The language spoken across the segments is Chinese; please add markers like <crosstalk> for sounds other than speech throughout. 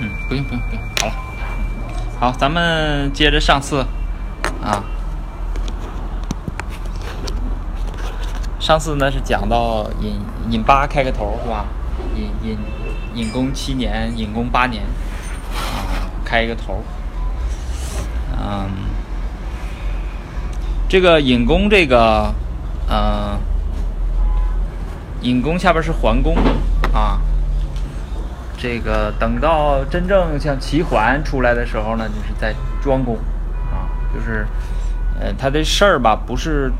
嗯，不用不用不用，好了。好，咱们接着上次啊，上次呢是讲到尹尹八开个头是吧？尹尹尹公七年，尹公八年啊，开一个头。嗯，这个尹公这个，嗯，尹公下边是桓公啊。这个等到真正像齐桓出来的时候呢，就是在庄公啊，就是呃他的事儿吧，不是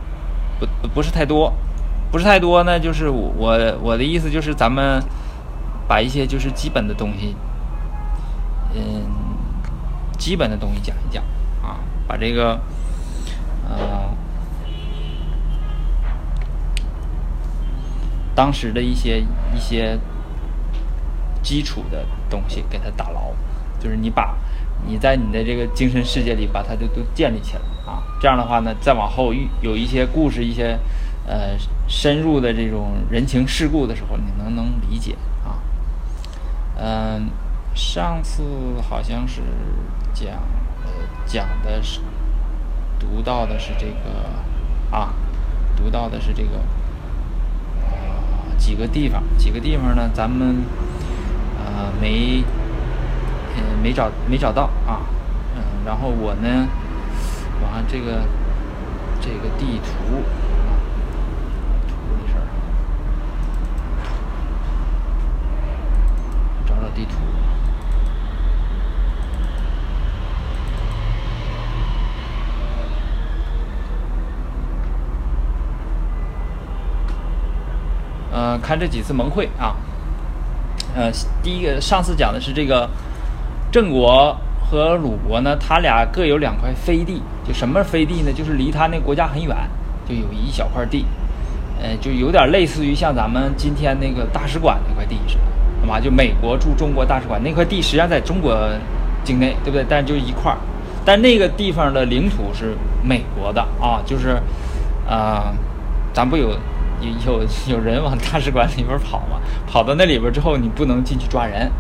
不不是太多，不是太多呢，就是我我的意思就是咱们把一些就是基本的东西，嗯，基本的东西讲一讲啊，把这个呃当时的一些一些。基础的东西给它打牢，就是你把你在你的这个精神世界里把它都都建立起来啊，这样的话呢，再往后有一些故事、一些呃深入的这种人情世故的时候，你能能理解啊。嗯，上次好像是讲呃讲的是读到的是这个啊，读到的是这个呃几个地方，几个地方呢，咱们。啊，没，嗯，没找，没找到啊，嗯，然后我呢，往上这个，这个地图，图的事儿，找找地图，呃，看这几次盟会啊。呃，第一个上次讲的是这个郑国和鲁国呢，他俩各有两块飞地。就什么飞地呢？就是离他那国家很远，就有一小块地，呃，就有点类似于像咱们今天那个大使馆那块地似的，好吧？就美国驻中国大使馆那块地，实际上在中国境内，对不对？但就一块儿，但那个地方的领土是美国的啊，就是，呃，咱不有。有有 <laughs> 有人往大使馆里边跑嘛？跑到那里边之后，你不能进去抓人，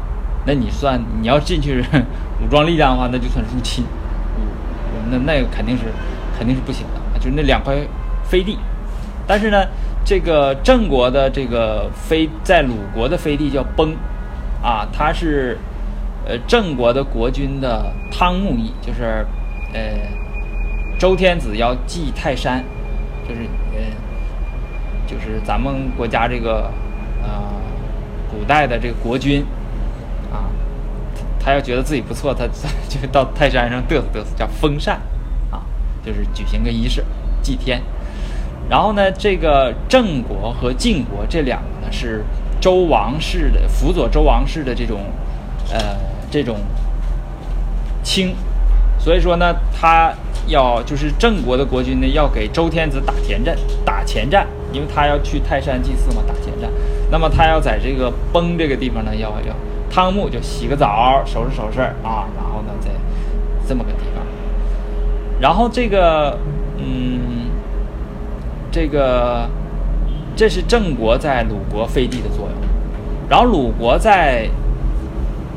那你算你要进去 <laughs> 武装力量的话，那就算入侵。那那个肯定是肯定是不行的，就是那两块飞地。但是呢，这个郑国的这个飞在鲁国的飞地叫崩，啊，它是呃郑国的国君的汤沐邑，就是呃周天子要祭泰山，就是呃。就是咱们国家这个，呃，古代的这个国君，啊，他要觉得自己不错，他 <laughs> 就到泰山上嘚瑟嘚瑟，叫封禅，啊，就是举行个仪式祭天。然后呢，这个郑国和晋国这两个呢是周王室的辅佐周王室的这种，呃，这种卿，所以说呢，他要就是郑国的国君呢要给周天子打前阵，打前站。因为他要去泰山祭祀嘛，打前站，那么他要在这个崩这个地方呢，要要汤沐就洗个澡，收拾收拾啊，然后呢，在这么个地方，然后这个，嗯，这个这是郑国在鲁国废地的作用，然后鲁国在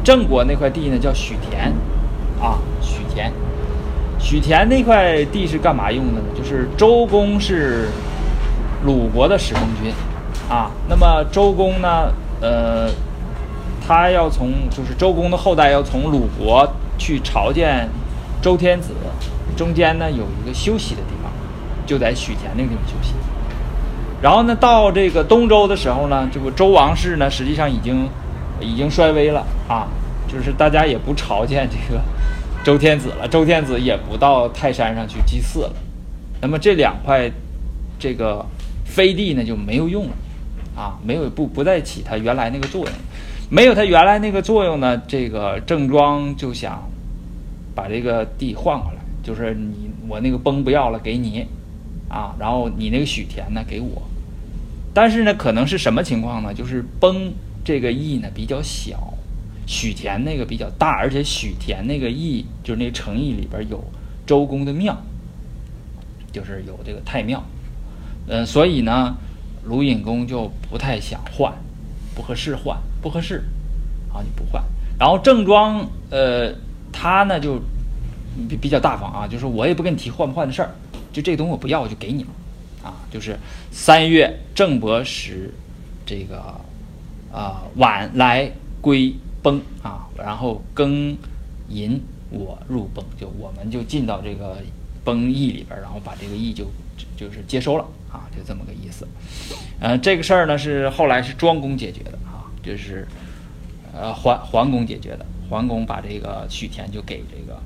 郑国那块地呢叫许田，啊，许田，许田那块地是干嘛用的呢？就是周公是。鲁国的始封君，啊，那么周公呢？呃，他要从就是周公的后代要从鲁国去朝见周天子，中间呢有一个休息的地方，就在许田那个地方休息。然后呢，到这个东周的时候呢，这个周王室呢实际上已经已经衰微了啊，就是大家也不朝见这个周天子了，周天子也不到泰山上去祭祀了。那么这两块这个。飞地呢就没有用了，啊，没有不不再起它原来那个作用，没有它原来那个作用呢，这个郑庄就想把这个地换回来，就是你我那个崩不要了给你，啊，然后你那个许田呢给我，但是呢可能是什么情况呢？就是崩这个邑呢比较小，许田那个比较大，而且许田那个邑就是那个城邑里边有周公的庙，就是有这个太庙。嗯，所以呢，鲁隐公就不太想换，不合适换，不合适，啊，你不换。然后郑庄呃他呢就比比较大方啊，就是我也不跟你提换不换的事儿，就这东西我不要我就给你了啊，就是三月郑伯时这个啊晚来归崩啊，然后庚寅我入崩，就我们就进到这个崩邑里边，然后把这个邑就就是接收了啊，就这么个意思。呃，这个事儿呢是后来是庄公解决的啊，就是呃桓桓公解决的，桓公把这个许田就给这个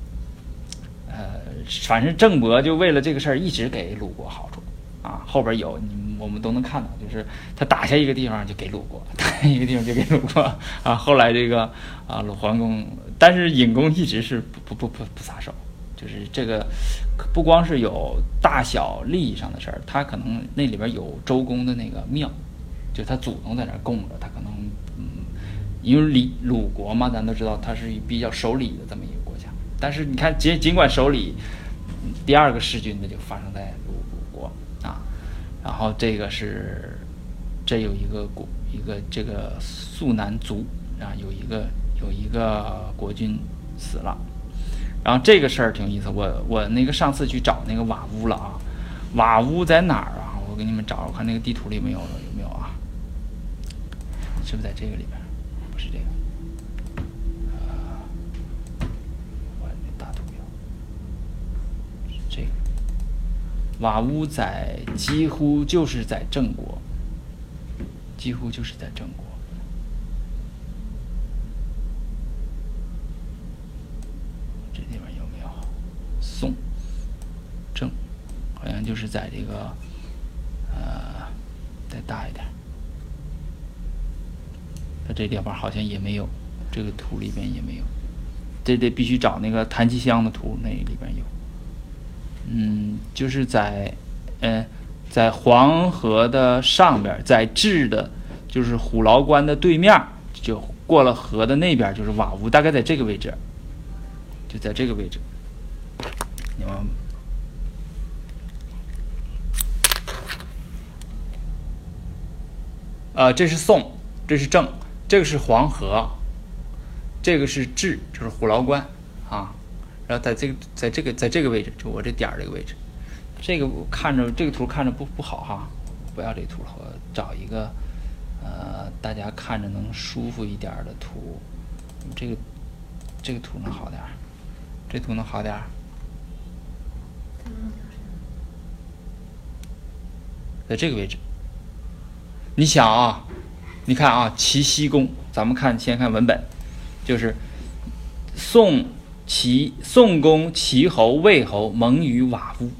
呃，反正郑伯就为了这个事儿一直给鲁国好处啊，后边有你我们都能看到，就是他打下一个地方就给鲁国，打下一个地方就给鲁国啊。后来这个啊鲁桓公，但是尹公一直是不不不不不撒手，就是这个不光是有大小利益上的事儿，他可能那里边有周公的那个庙，就他祖宗在那儿供着，他可能嗯，因为礼鲁国嘛，咱都知道他是比较守礼的这么一个国家，但是你看尽尽管守礼，第二个弑君的就发生在鲁鲁国啊，然后这个是这有一个国一个这个肃南族啊，有一个有一个国君死了。然后这个事儿挺有意思，我我那个上次去找那个瓦屋了啊，瓦屋在哪儿啊？我给你们找，我看那个地图里没有有没有啊？是不是在这个里边？不是这个，呃，我那大图标这个。瓦屋在几乎就是在郑国，几乎就是在郑国。这地方有没有？宋郑，好像就是在这个，呃，再大一点。它这地方好像也没有，这个图里边也没有，这得必须找那个谭其乡的图，那里边有。嗯，就是在，呃，在黄河的上边，在治的，就是虎牢关的对面，就过了河的那边就是瓦屋，大概在这个位置，就在这个位置。你们，呃，这是宋，这是郑，这个是黄河，这个是治，就是虎牢关啊。然后在这个在这个在这个位置，就我这点儿这个位置，这个我看着这个图看着不不好哈，不要这图了，我找一个呃大家看着能舒服一点的图，这个这个图能好点儿，这图能好点儿，在这个位置，你想啊，你看啊，齐西公，咱们看先看文本，就是宋。齐宋公齐侯魏侯盟于瓦屋，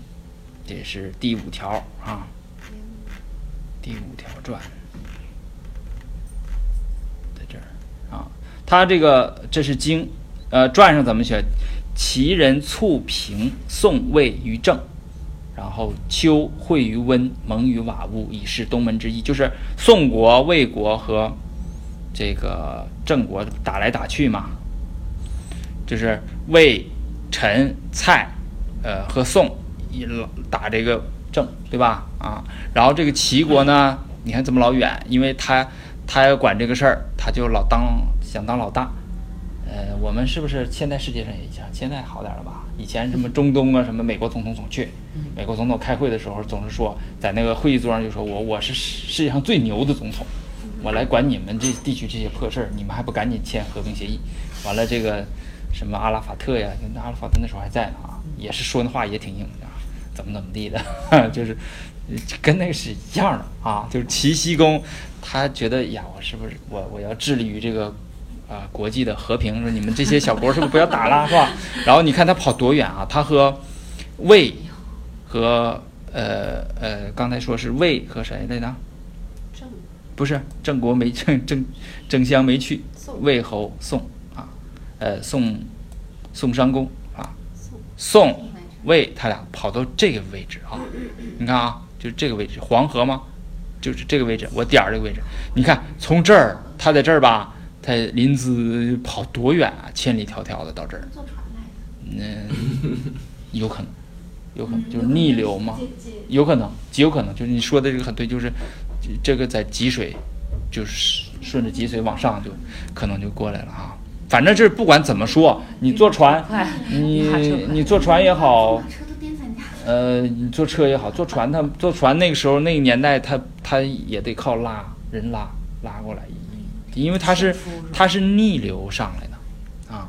这是第五条啊。第五条传在这儿啊，他这个这是经，呃，传上怎么写？齐人卒平宋魏于郑，然后秋会于温，盟于瓦屋，以示东门之意。就是宋国、魏国和这个郑国打来打去嘛。就是魏、陈、蔡，呃和宋一老打这个郑，对吧？啊，然后这个齐国呢，你看这么老远，因为他他要管这个事儿，他就老当想当老大。呃，我们是不是现在世界上也一样？现在好点了吧？以前什么中东啊，什么美国总统总去，美国总统开会的时候总是说，在那个会议桌上就说我我是世界上最牛的总统，我来管你们这地区这些破事儿，你们还不赶紧签和平协议？完了这个。什么阿拉法特呀？那阿拉法特那时候还在呢啊，也是说那话也挺硬的，怎么怎么地的，<laughs> 就是跟那个是一样的啊。就是齐僖公，他觉得呀，我是不是我我要致力于这个啊国际的和平？说你们这些小国是不是不要打了，是吧？然后你看他跑多远啊？他和魏和呃呃，刚才说是魏和谁来着？郑不是郑国没郑郑郑襄没去，魏侯宋啊。呃，宋宋商公啊，宋魏他俩跑到这个位置啊，你看啊，就是这个位置，黄河吗？就是这个位置，我点儿这个位置。你看从这儿，他在这儿吧，他临淄跑多远啊？千里迢迢的到这儿。坐船来嗯，有可能，<laughs> 有可能就是逆流嘛，有可能，极有可能，就是你说的这个很对，就是这个在积水，就是顺着积水往上，就可能就过来了啊。反正这不管怎么说，你坐船，你你坐船也好，呃，你坐车也好，坐船他坐船那个时候那个年代他他也得靠拉人拉拉过来，因为他是他是逆流上来的啊，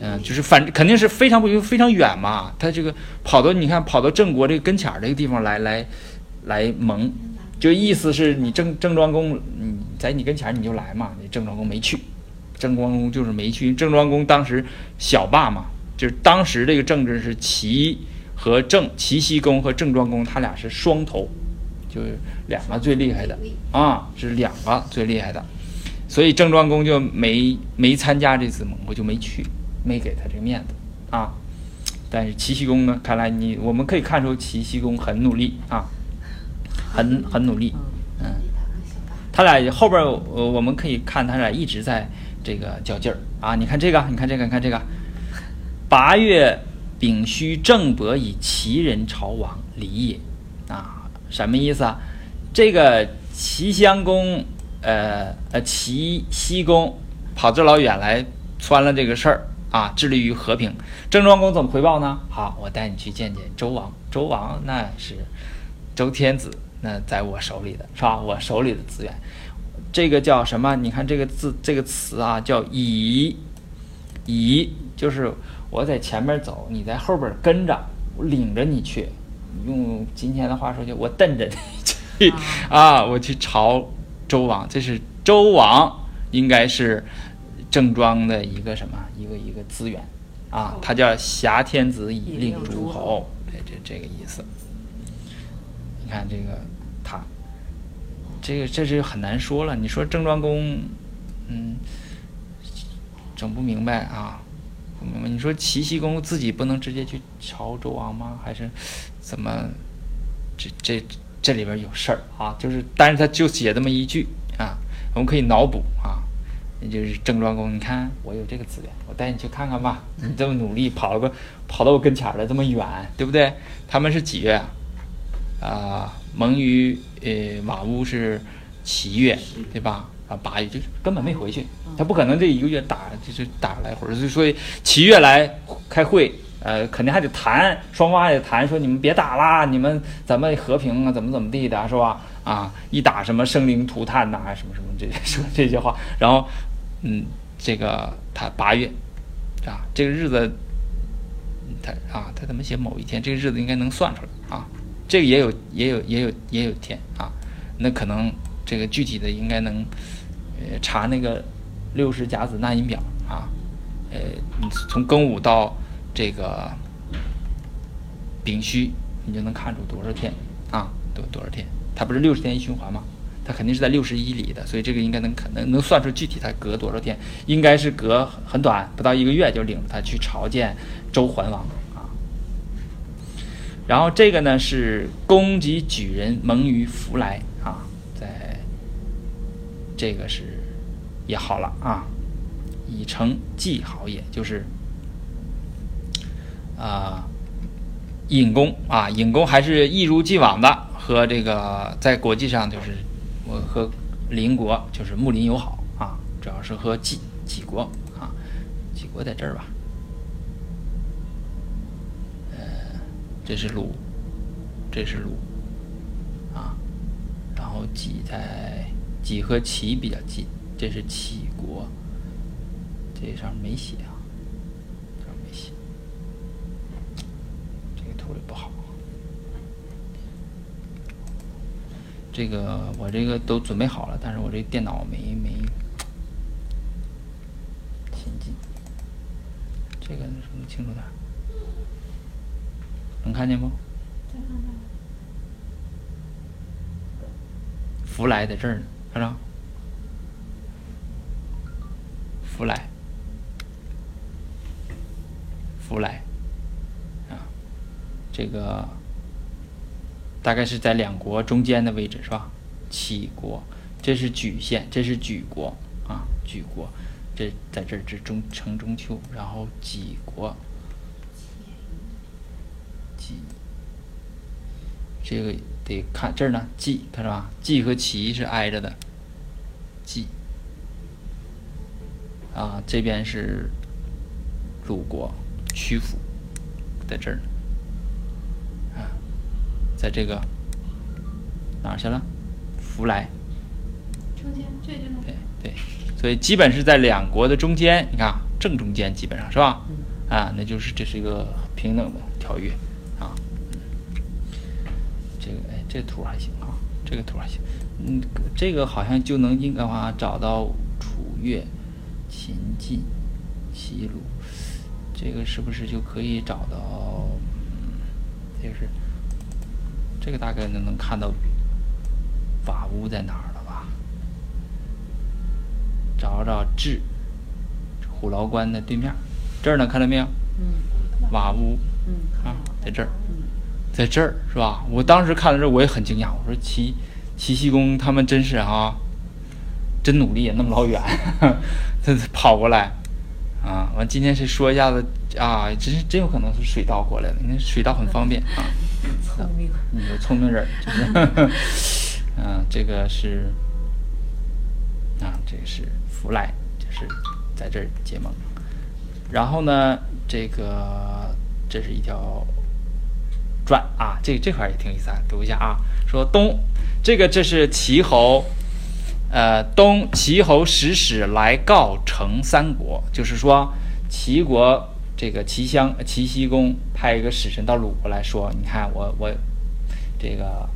嗯，就是反肯定是非常不非常远嘛，他这个跑到你看跑到郑国这个跟前儿这个地方来来来蒙。就意思是你郑郑庄公，你在你跟前儿你就来嘛。你郑庄公没去，郑庄公就是没去。郑庄公当时小霸嘛，就是当时这个政治是齐和郑，齐僖公和郑庄公他俩是双头，就是两个最厉害的啊，是两个最厉害的。所以郑庄公就没没参加这次盟会，就没去，没给他这个面子啊。但是齐僖公呢，看来你我们可以看出齐僖公很努力啊。很很努力，嗯，他俩后边呃，我们可以看他俩一直在这个较劲儿啊。你看这个，你看这个，你看这个。八月丙戌，郑伯以齐人朝王，礼也。什么意思啊？这个齐襄公，呃呃，齐僖公跑这老远来穿了这个事儿啊，致力于和平。郑庄公怎么回报呢？好，我带你去见见周王。周王那是周天子。那在我手里的是吧？我手里的资源，这个叫什么？你看这个字，这个词啊，叫以，以就是我在前面走，你在后边跟着，我领着你去。用今天的话说，就我瞪着你 <laughs> 去啊，我去朝周王。这是周王，应该是郑庄的一个什么？一个一个资源啊，他叫挟天子以令诸侯，这这这个意思。你看这个，他，这个这是很难说了。你说郑庄公，嗯，整不明白啊，明白。你说齐僖公自己不能直接去朝周王吗？还是怎么？这这这里边有事儿啊，就是，但是他就写这么一句啊，我们可以脑补啊，那就是郑庄公，你看我有这个资源，我带你去看看吧。你这么努力跑了个跑到我跟前了，这么远，对不对？他们是几月？啊，啊蒙于呃瓦屋是七月，对吧？啊，八月就是根本没回去，他不可能这一个月打就是打来回，所以七月来开会，呃，肯定还得谈，双方还得谈，说你们别打啦，你们咱们和平啊，怎么怎么地的，是吧？啊，一打什么生灵涂炭呐，什么什么这些说这些话，然后嗯，这个他八月啊，这个日子他啊，他怎么写某一天？这个日子应该能算出来啊。这个也有也有也有也有天啊，那可能这个具体的应该能，呃查那个六十甲子纳音表啊，呃从庚午到这个丙戌，你就能看出多少天啊，多多少天？它不是六十天一循环吗？它肯定是在六十一里的，所以这个应该能可能能算出具体它隔多少天，应该是隔很短，不到一个月就领着他去朝见周桓王啊。然后这个呢是公及举人蒙于福来啊，在这个是也好了啊，已成季好也，就是啊尹公啊尹公还是一如既往的和这个在国际上就是我和邻国就是睦邻友好啊，主要是和几几国啊几国在这儿吧。呃这是鲁，这是鲁，啊，然后己在己和齐比较近，这是齐国，这上没写啊，这没写，这个图里不好，这个我这个都准备好了，但是我这电脑没没前进，这个能清楚点？能看见不？福来在这儿呢，看着？福来，福来，啊，这个大概是在两国中间的位置，是吧？齐国，这是莒县，这是莒国，啊，莒国，这在这儿是中城中秋，然后几国。这个得看这儿呢，季，它是吧？季和齐是挨着的，季，啊，这边是鲁国曲阜，在这儿呢，在这个哪儿去了？福来，中间对对，所以基本是在两国的中间，你看正中间，基本上是吧？啊，那就是这是一个平等的条约啊。这个哎，这图还行啊，这个图还行。嗯，这个好像就能应该话找到楚越、秦晋、齐鲁，这个是不是就可以找到？嗯，就是这个大概能能看到瓦屋在哪儿了吧？找找智虎牢关的对面，这儿呢，看到没有？嗯瓦屋嗯啊，在这儿。嗯在这儿是吧？我当时看到这儿我也很惊讶，我说齐齐僖公他们真是啊，真努力，那么老远，<laughs> 他跑过来啊！完今天是说一下子啊，真是真有可能是水道过来的，你看水道很方便啊，聪明，嗯有聪明人，就是，嗯，<laughs> 这个是啊，这个是福来，就是在这儿结盟。然后呢，这个这是一条传啊，这这块也挺有意思啊，读一下啊。说东，这个这是齐侯，呃，东齐侯使使来告成三国，就是说齐国这个齐襄齐僖公派一个使臣到鲁国来说，你看我我这个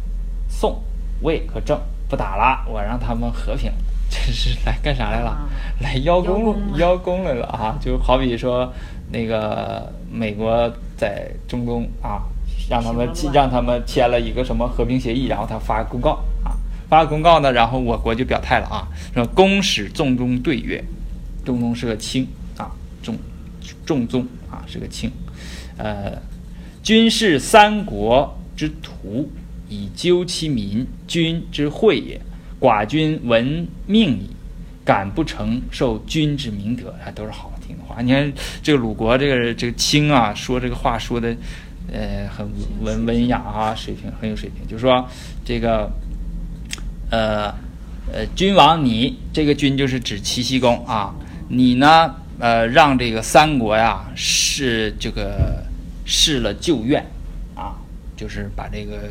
宋魏和郑不打了，我让他们和平，这是来干啥来了？啊来邀功邀功来了啊！就好比说那个美国在中东啊，让他们让他们签了一个什么和平协议，然后他发公告啊，发公告呢，然后我国就表态了啊，说公使仲中对曰，仲宗是个卿啊，仲仲宗啊是个卿，呃，君是三国之徒，以纠其民，君之惠也。寡君闻命矣，敢不承受君之明德？啊，都是好听的话。你看这个鲁国这个这个卿啊，说这个话说的，呃，很文文雅啊，水平很有水平。就是说这个，呃呃，君王你这个君就是指齐僖公啊，你呢，呃，让这个三国呀是这个释了旧怨啊，就是把这个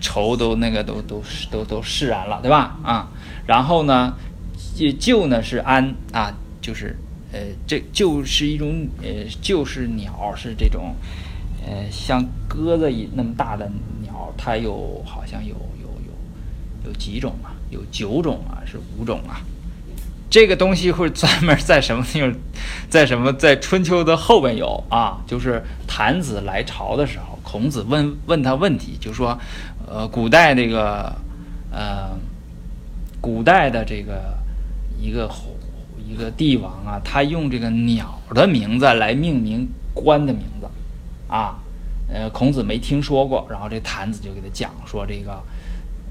仇都那个都都都都释然了，对吧？啊，然后呢，旧旧呢是安啊，就是呃，这就是一种呃，就是鸟是这种呃，像鸽子一那么大的鸟，它有好像有有有有几种啊？有九种啊，是五种啊？这个东西会专门在什么地方，在什么在春秋的后边有啊，就是谭子来朝的时候，孔子问问他问题，就说，呃，古代这个，呃，古代的这个一个一个帝王啊，他用这个鸟的名字来命名官的名字，啊，呃，孔子没听说过，然后这谭子就给他讲说这个，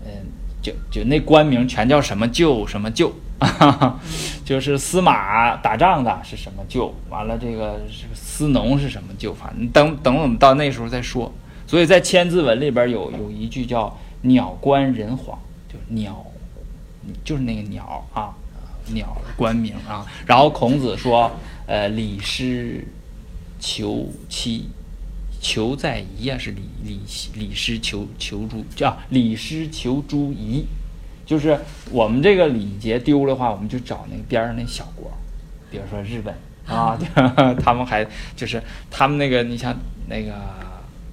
嗯、就就那官名全叫什么舅什么舅，哈 <laughs> 哈就是司马打仗的是什么舅，完了这个是司农是什么舅，反正等等我们到那时候再说。所以在《千字文》里边有有一句叫“鸟官人皇”，就是鸟，就是那个鸟啊，鸟官名啊。然后孔子说，呃，礼失求妻。求在夷啊，是李李李师求求诸叫李师求诸夷，就是我们这个礼节丢了的话，我们就找那个边上那小国，比如说日本啊，<laughs> 他们还就是他们那个，你像那个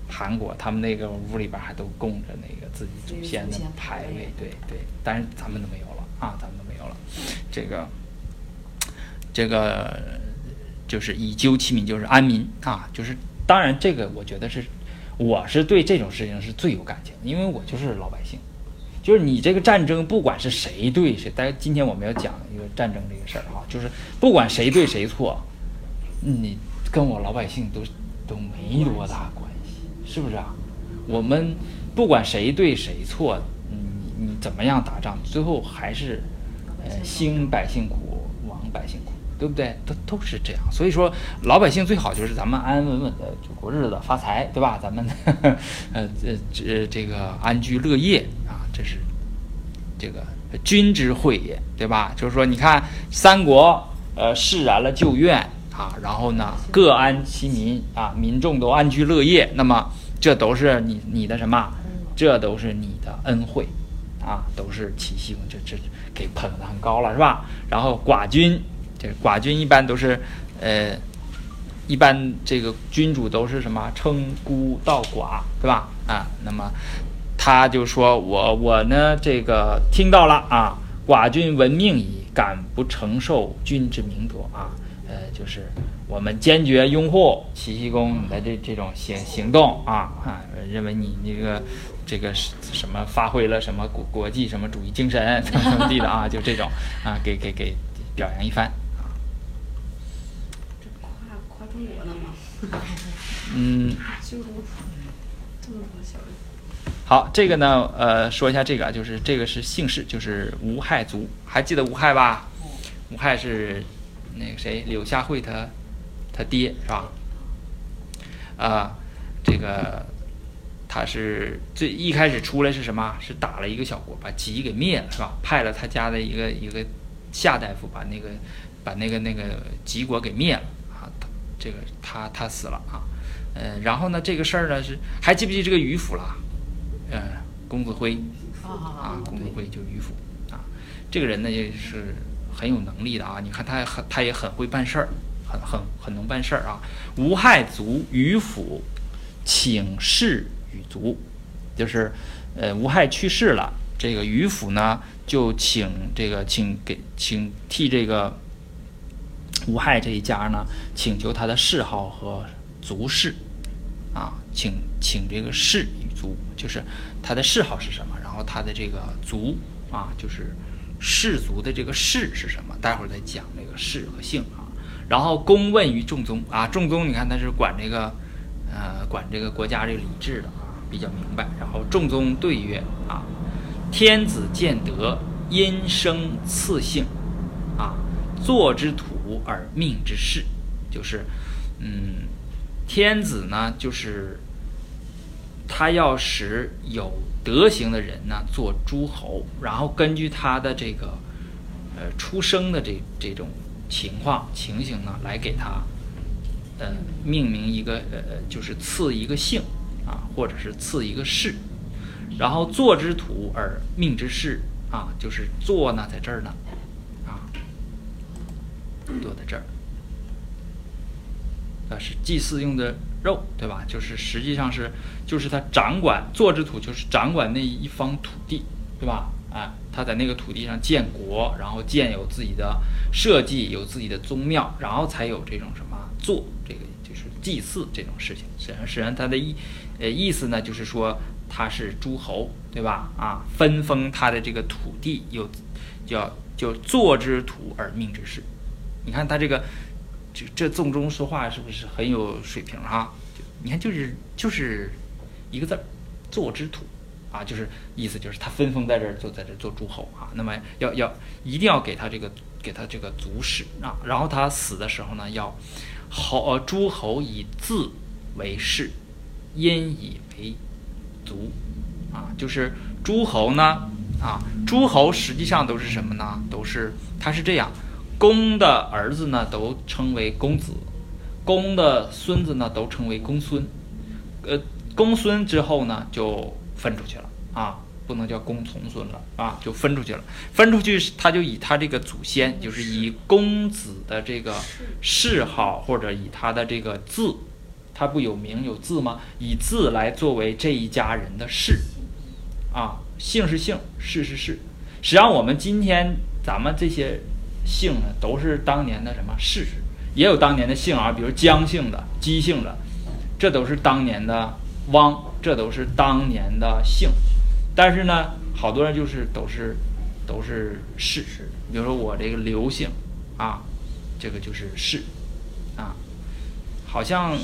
韩国，他们那个屋里边还都供着那个自己祖先的牌位，对对，但是咱们都没有了啊，咱们都没有了，这个这个就是以究其民，就是安民啊，就是当然这个我觉得是，我是对这种事情是最有感情，因为我就是老百姓。就是你这个战争，不管是谁对谁，但是今天我们要讲一个战争这个事儿哈，就是不管谁对谁错，你跟我老百姓都都没多大关系，是不是啊？我们不管谁对谁错，你你怎么样打仗，最后还是呃兴百姓苦，亡百姓苦，对不对？都都是这样。所以说，老百姓最好就是咱们安安稳稳的就过日子，发财，对吧？咱们呃这这这个安居乐业啊，这是这个君之惠也，对吧？就是说，你看三国呃释然了旧怨啊，然后呢各安其民啊，民众都安居乐业，那么这都是你你的什么？这都是你的恩惠啊，都是齐僖这这给捧得很高了是吧？然后寡君，这寡君一般都是呃。一般这个君主都是什么称孤道寡，对吧？啊，那么他就说我我呢这个听到了啊，寡君闻命矣，敢不承受君之明夺啊？呃，就是我们坚决拥护齐僖公你的这这种行行动啊啊，认为你那个这个是什么发挥了什么国国际什么主义精神怎么怎么地的啊？就这种啊，给给给表扬一番。中国的吗？嗯，这么多小人。好，这个呢，呃，说一下这个，就是这个是姓氏，就是吴害族，还记得吴害吧？吴害是那个谁，柳下惠他他爹是吧？啊，这个他是最一开始出来是什么？是打了一个小国，把吉给灭了是吧？派了他家的一个一个夏大夫把那个把那个那个吉国给灭了啊。这个他他死了啊，嗯，然后呢，这个事儿呢是还记不记这个于府了？嗯，公子辉啊，公子辉就于府啊，这个人呢也是很有能力的啊。你看他很他也很会办事儿，很很很能办事儿啊。吴害族于府请示与族，就是呃吴害去世了，这个于府呢就请这个请给请替这个。吴害这一家呢，请求他的谥号和族氏，啊，请请这个氏与族，就是他的谥号是什么，然后他的这个族啊，就是氏族的这个氏是什么，待会儿再讲这个氏和姓啊。然后公问于仲宗啊，仲宗你看他是管这个，呃，管这个国家这个礼制的啊，比较明白。然后仲宗对曰啊，天子见德，因生赐姓，啊，坐之土。而命之事，就是，嗯，天子呢，就是他要使有德行的人呢做诸侯，然后根据他的这个，呃，出生的这这种情况情形呢，来给他，呃，命名一个，呃，就是赐一个姓啊，或者是赐一个氏，然后坐之土而命之氏啊，就是坐呢，在这儿呢啊。坐在这儿，啊，是祭祀用的肉，对吧？就是实际上是，就是他掌管坐之土，就是掌管那一方土地，对吧？啊，他在那个土地上建国，然后建有自己的社稷，有自己的宗庙，然后才有这种什么做这个就是祭祀这种事情。实际上，实际上他的意呃意思呢，就是说他是诸侯，对吧？啊，分封他的这个土地，有叫就坐之土而命之事。你看他这个，这这纵中说话是不是很有水平啊？就你看就是就是一个字儿，坐之土啊，就是意思就是他分封在这儿，就在这做诸侯啊。那么要要一定要给他这个给他这个族史啊。然后他死的时候呢，要侯呃诸侯以字为氏，因以为族啊。就是诸侯呢啊，诸侯实际上都是什么呢？都是他是这样。公的儿子呢，都称为公子；公的孙子呢，都称为公孙。呃，公孙之后呢，就分出去了啊，不能叫公从孙了啊，就分出去了。分出去，他就以他这个祖先，就是以公子的这个谥号，或者以他的这个字，他不有名有字吗？以字来作为这一家人的氏啊，姓是姓，氏是氏。<laughs> 实际上，我们今天咱们这些。姓呢，都是当年的什么氏，也有当年的姓啊，比如姜姓的、姬姓的，这都是当年的汪，这都是当年的姓。但是呢，好多人就是都是都是氏，比如说我这个刘姓啊，这个就是氏啊，好像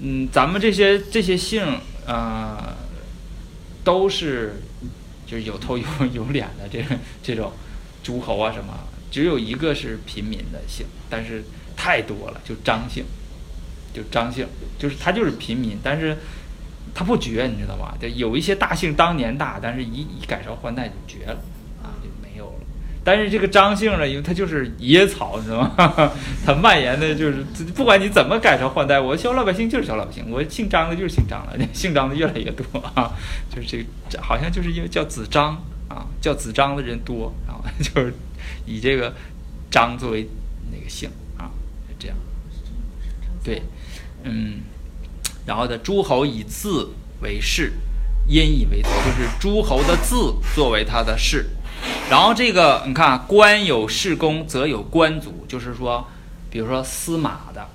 嗯，咱们这些这些姓呃，都是就是有头有有脸的这这种诸侯啊什么。只有一个是平民的姓，但是太多了，就张姓，就张姓，就是他就是平民，但是他不绝，你知道吧？就有一些大姓当年大，但是一一改朝换代就绝了啊，就没有了。但是这个张姓呢，因为它就是野草，你知道吗？<laughs> 它蔓延的就是不管你怎么改朝换代，我小老百姓就是小老百姓，我姓张的就是姓张的，姓张的越来越多啊，<laughs> 就是这个好像就是因为叫子张啊，叫子张的人多，然后就是以这个张作为那个姓啊，这样。对，嗯，然后呢诸侯以字为氏，音以为头，就是诸侯的字作为他的氏。然后这个你看，官有世公，则有官族，就是说，比如说司马的，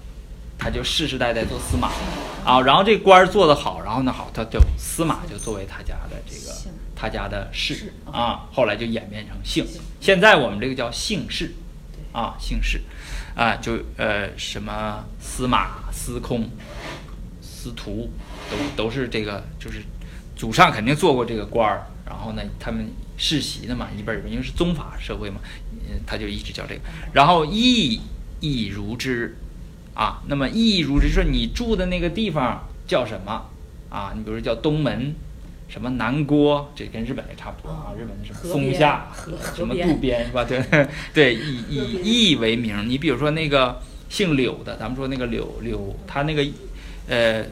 他就世世代代做司马啊。然后这官儿做得好，然后呢好，他就司马就作为他家的这个姓他家的氏氏啊。后来就演变成姓姓。现在我们这个叫姓氏啊，姓氏啊，就呃什么司马、司空、司徒，都都是这个，就是祖上肯定做过这个官儿，然后呢，他们世袭的嘛，一辈儿一辈，因为是宗法社会嘛，嗯，他就一直叫这个。然后亦亦如之啊，那么义亦如之，说你住的那个地方叫什么啊？你比如说叫东门。什么南郭，这跟日本也差不多啊。日本的什么松下，河什么渡边是吧？<laughs> 对对，以以义为名。你比如说那个姓柳的，咱们说那个柳柳，他那个呃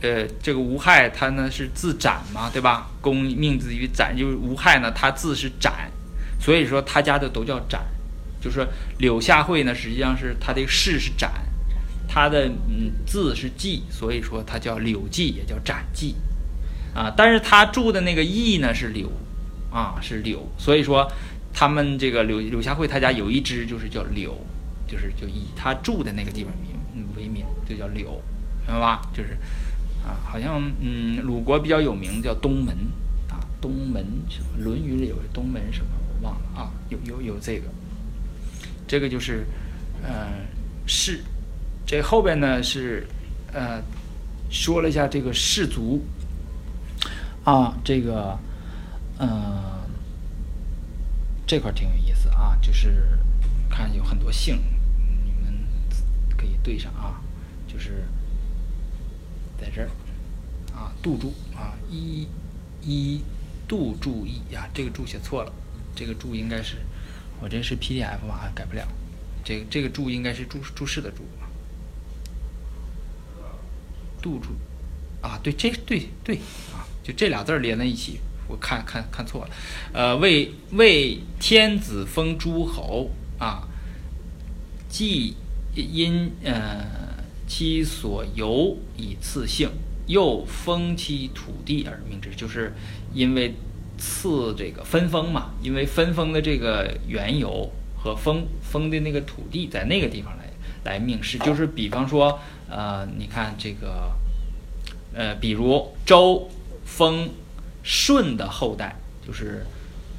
呃，这个吴害他呢是字展嘛，对吧？公命字于展，就是吴害呢，他字是展，所以说他家的都叫展。就是说柳下惠呢，实际上是他的氏是展，他的嗯字是季，所以说他叫柳季，也叫展季。啊，但是他住的那个邑呢是柳，啊是柳，所以说他们这个柳柳下惠他家有一支就是叫柳，就是就以他住的那个地方名为名，就叫柳，明白吧？就是啊，好像嗯鲁国比较有名叫东门啊，东门什么《论语》里有东门什么我忘了啊，有有有这个，这个就是呃氏，这后边呢是呃说了一下这个氏族。啊，这个，嗯、这块儿挺有意思啊，就是看有很多姓，你们可以对上啊，就是在这儿啊，杜注啊，一一杜注意呀，这个注写错了，这个注应该是我这是 PDF 嘛，改不了，这个这个注应该是注注释的注啊，杜注啊，对，这对对，就这俩字儿连在一起，我看看看错了，呃，为为天子封诸侯啊，既因呃其所由以赐姓，又封其土地而命之，就是因为赐这个分封嘛，因为分封的这个缘由和封封的那个土地在那个地方来来命氏，就是比方说呃，你看这个。呃，比如周封舜的后代，就是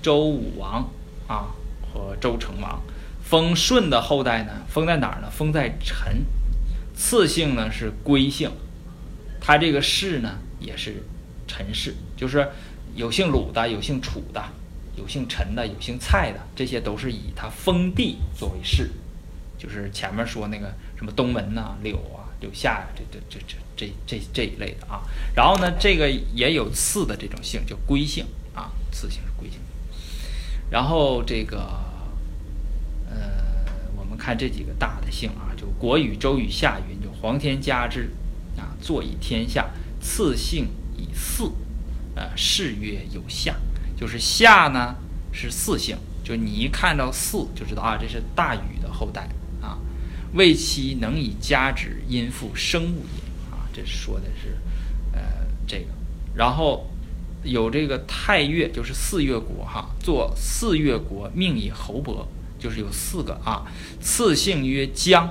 周武王啊和周成王，封舜的后代呢，封在哪儿呢？封在陈，次姓呢？是归姓，他这个氏呢？也是陈氏，就是有姓鲁的，有姓楚的，有姓陈的，有姓蔡的，这些都是以他封地作为氏，就是前面说那个什么东门呐、柳啊、柳下呀、这这这这这这这一类的啊。然后呢，这个也有次的这种姓，叫归姓啊，次姓是归姓。然后这个，呃，我们看这几个大的姓啊，就国语、周语、夏云，就皇天家之啊，坐以天下，次姓以祀，呃，谥曰有夏，就是夏呢是四姓，就你一看到四就知道啊，这是大禹的后代啊。为其能以家之，因父生物也，这说的是呃这个。然后有这个太岳，就是四岳国哈，做四岳国，命以侯伯，就是有四个啊。次姓曰姜，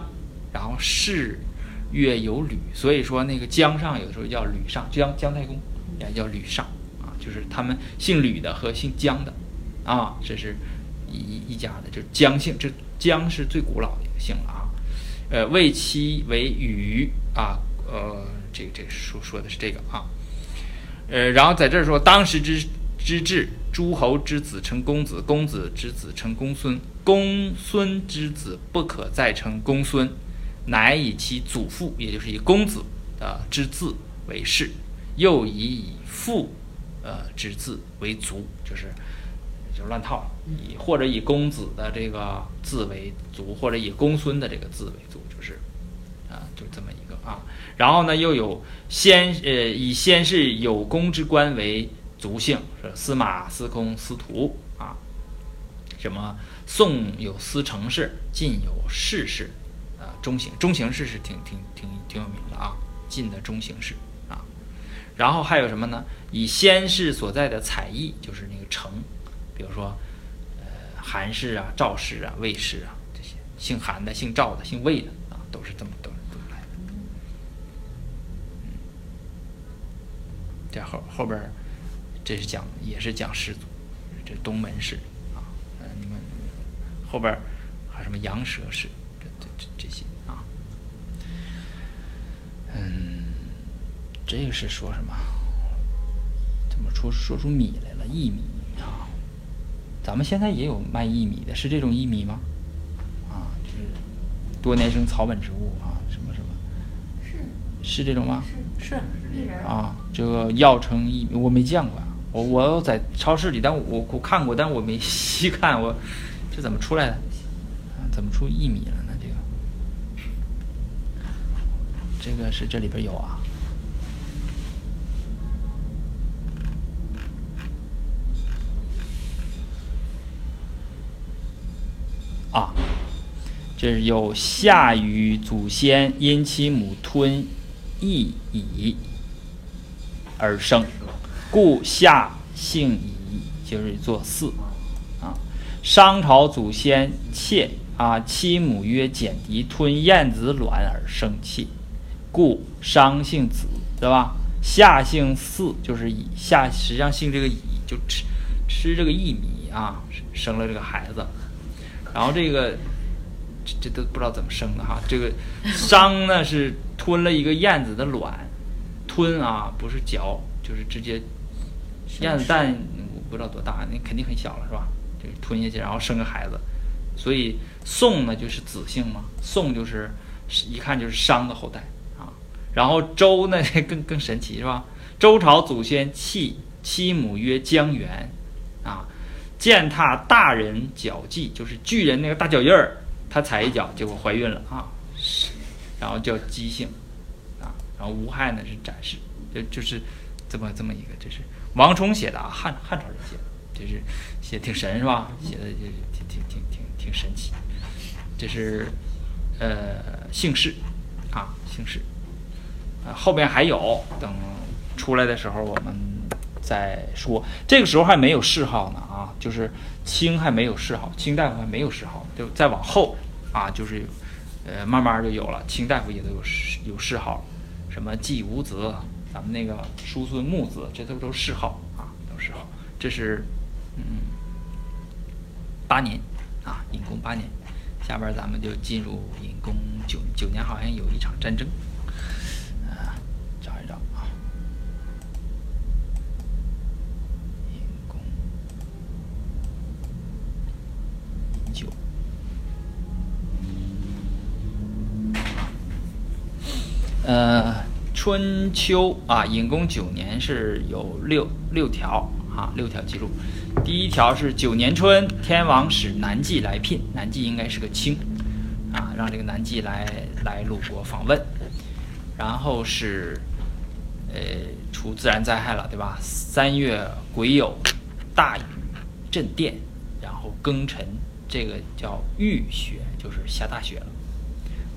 然后氏曰有吕，所以说那个姜上有的时候叫吕上，姜姜太公也叫吕上啊，就是他们姓吕的和姓姜的啊，这是一一家的，就是姜姓，这姜是最古老的一个姓了啊。呃，为妻为禹啊，呃，这个这个说说的是这个啊。呃，然后在这儿说，当时之之治，诸侯之子称公子，公子之子称公孙，公孙之子不可再称公孙，乃以其祖父，也就是以公子呃之字为氏，又以以父呃之字为族，就是就乱套了。以或者以公子的这个字为族，或者以公孙的这个字为族，就是啊，就这么一个啊。然后呢，又有先呃以先是有功之官为族姓，是司马、司空、司徒啊。什么宋有司成氏，晋有世氏，啊，中行中行氏是挺挺挺挺有名的啊，晋的中行氏啊。然后还有什么呢？以先氏所在的采邑，就是那个城，比如说呃韩氏啊、赵氏啊、魏氏啊这些，姓韩的、姓赵的、姓魏的啊，都是这么都是这么来的。嗯，这后后边这是讲也是讲氏族，这东门氏啊，呃你们后边还有什么羊舌氏，这这这这些啊，嗯，这个是说什么？怎么说说出米来了？薏米啊，咱们现在也有卖薏米的，是这种薏米吗？啊，就是多年生草本植物啊，什么什么，是是这种吗？是是薏仁，啊，这个药称一，我没见过啊、我我在超市里，但我我看过，但我没细看，我这怎么出来的？怎么出薏米了呢？这个，这个是这里边有啊。啊，这是有夏禹祖先因其母吞羿乙而生，故夏姓乙，就是做四啊。商朝祖先妾啊，其母曰简狄，吞燕子卵而生妾，故商姓子，对吧？夏姓四，就是乙，夏实际上姓这个乙，就吃吃这个薏米啊，生了这个孩子。然后这个这这都不知道怎么生的哈。这个商呢是吞了一个燕子的卵，吞啊不是嚼，就是直接燕子蛋我不知道多大，那肯定很小了是吧？就是吞下去，然后生个孩子。所以宋呢就是子姓嘛，宋就是一看就是商的后代啊。然后周呢更更神奇是吧？周朝祖先契妻母曰姜元啊。践踏大人脚迹，就是巨人那个大脚印儿，他踩一脚，结果怀孕了啊，然后叫姬姓啊，然后吴害呢是展示，就就是这么这么一个，这是王充写的啊，汉汉朝人写的，就是写挺神是吧？写的就是挺挺挺挺挺神奇，这是呃姓氏啊姓氏，啊后边还有，等出来的时候我们。再说，这个时候还没有谥号呢啊，就是清还没有谥号，清大夫还没有谥号，就再往后啊，就是呃慢慢就有了，清大夫也都有有谥号，什么季武子，咱们那个叔孙木子，这都都是谥号啊，都是谥号。这是嗯八年啊，隐公八年，下边咱们就进入隐公九九年，好像有一场战争。春秋啊，隐公九年是有六六条啊，六条记录。第一条是九年春，天王使南纪来聘，南纪应该是个卿啊，让这个南纪来来鲁国访问。然后是呃，出自然灾害了，对吧？三月癸酉，大雨震电，然后庚辰，这个叫雨雪，就是下大雪了。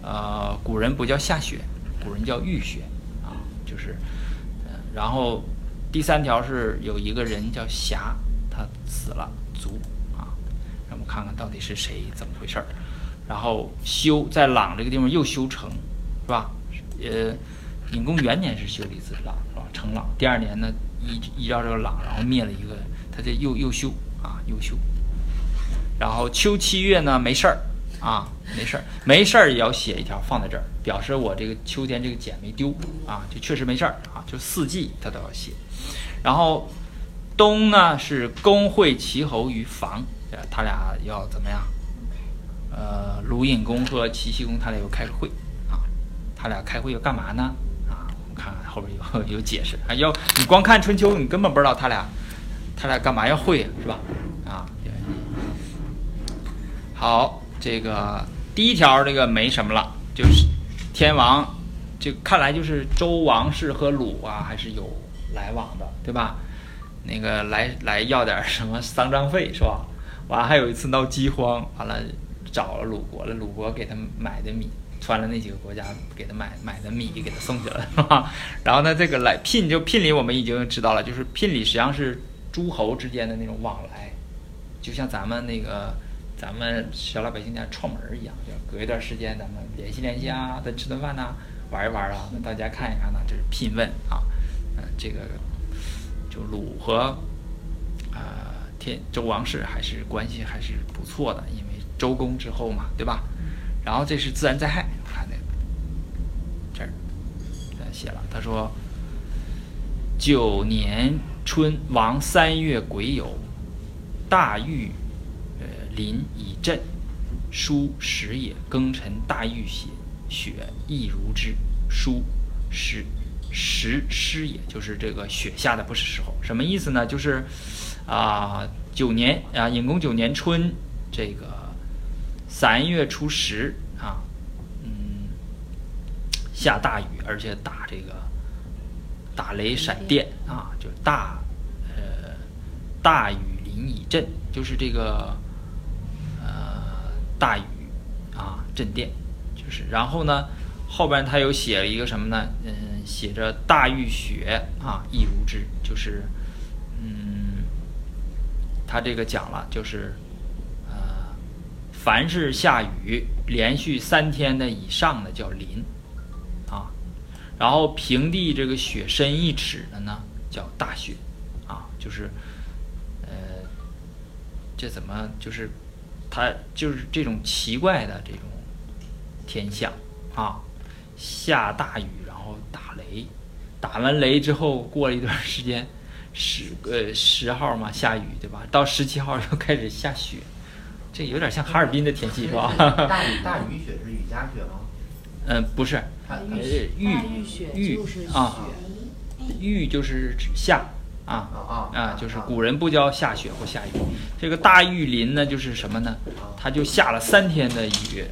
呃，古人不叫下雪。古人叫浴雪，就是，嗯，然后第三条是有一个人叫侠，他死了，卒，啊，让我们看看到底是谁，怎么回事儿。然后修在朗这个地方又修城，是吧？呃，隐公元年是修了一次朗，是吧？成朗。第二年呢，依依照这个朗，然后灭了一个，他这又又修，啊，又修。然后秋七月呢，没事儿。啊，没事儿，没事儿也要写一条放在这儿，表示我这个秋天这个茧没丢啊，就确实没事儿啊，就四季他都要写。然后冬呢是公会齐侯于房，他俩要怎么样？呃，鲁隐公和齐僖公他俩又开个会啊，他俩开会要干嘛呢？啊，我们看后边有 <laughs> 有解释啊，要你光看春秋，你根本不知道他俩他俩干嘛要会是吧？啊。好，这个第一条这个没什么了，就是天王，就看来就是周王室和鲁啊还是有来往的，对吧？那个来来要点什么丧葬费是吧？完了还有一次闹饥荒，完了找了鲁国了，鲁国给他买的米，穿了那几个国家给他买买的米给他送去了，<laughs> 是吧？然后呢，这个来聘就聘礼我们已经知道了，就是聘礼实际上是诸侯之间的那种往来，就像咱们那个咱们小老百姓家串门儿一样，隔一段时间咱们联系联系啊，再吃顿饭呐、玩一玩啊，那大家看一看呢，这是聘问啊，嗯、这个就鲁和呃天周王室还是关系还是不错的，因为周公之后嘛，对吧？然后这是自然灾害，我看那个这儿写了，他说九年春，王三月癸酉，大禹临以震，书时也。庚辰，大禹血，雪亦如之。书时时湿也，就是这个雪下的不是时候。什么意思呢？就是啊、九年啊，隐公九年春，这个三月初十啊，嗯，下大雨，而且打这个打雷闪电啊，就大呃大雨淋以震，就是这个大雨啊震电，就是然后呢后边他又写了一个什么呢？嗯，写着大雨雪啊亦如之，就是嗯他这个讲了，就是呃凡是下雨连续三天的以上的叫淋啊，然后平地这个雪深一尺的呢叫大雪啊，就是呃这怎么就是它就是这种奇怪的这种天象啊，下大雨然后打雷，打完雷之后过了一段时间。十呃十号嘛下雨对吧？到十七号又开始下雪，这有点像哈尔滨的天气是吧？大雨大雨雪是雨夹雪吗？嗯，<laughs> 不是，雨雨雪就是啊雪，玉就是指下啊啊就是古人不叫下雪或下雨。这个大玉林呢，就是什么呢？它就下了三天的雨，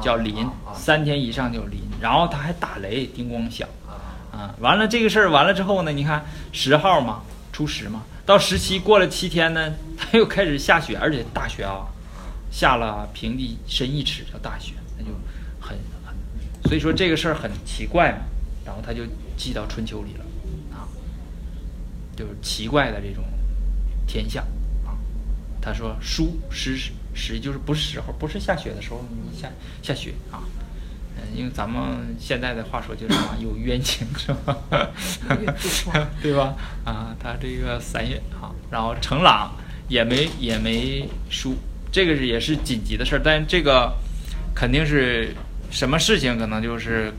叫淋啊啊，啊三天以上叫林，然后它还打雷，叮咣响。啊啊，完了这个事儿完了之后呢，你看十号嘛，初十嘛，到十七过了七天呢，它又开始下雪，而且大雪啊，下了平地深一尺叫大雪，那就很很，所以说这个事儿很奇怪嘛，然后他就记到春秋里了，啊，就是奇怪的这种天象啊。他说书时时就是不是时候，不是下雪的时候你下下雪啊。嗯，因为咱们现在的话说就是什么有冤情是吧？<laughs> 对吧？啊，他这个三月啊，然后程朗也没也没输，这个是也是紧急的事儿，但这个肯定是什么事情，可能就是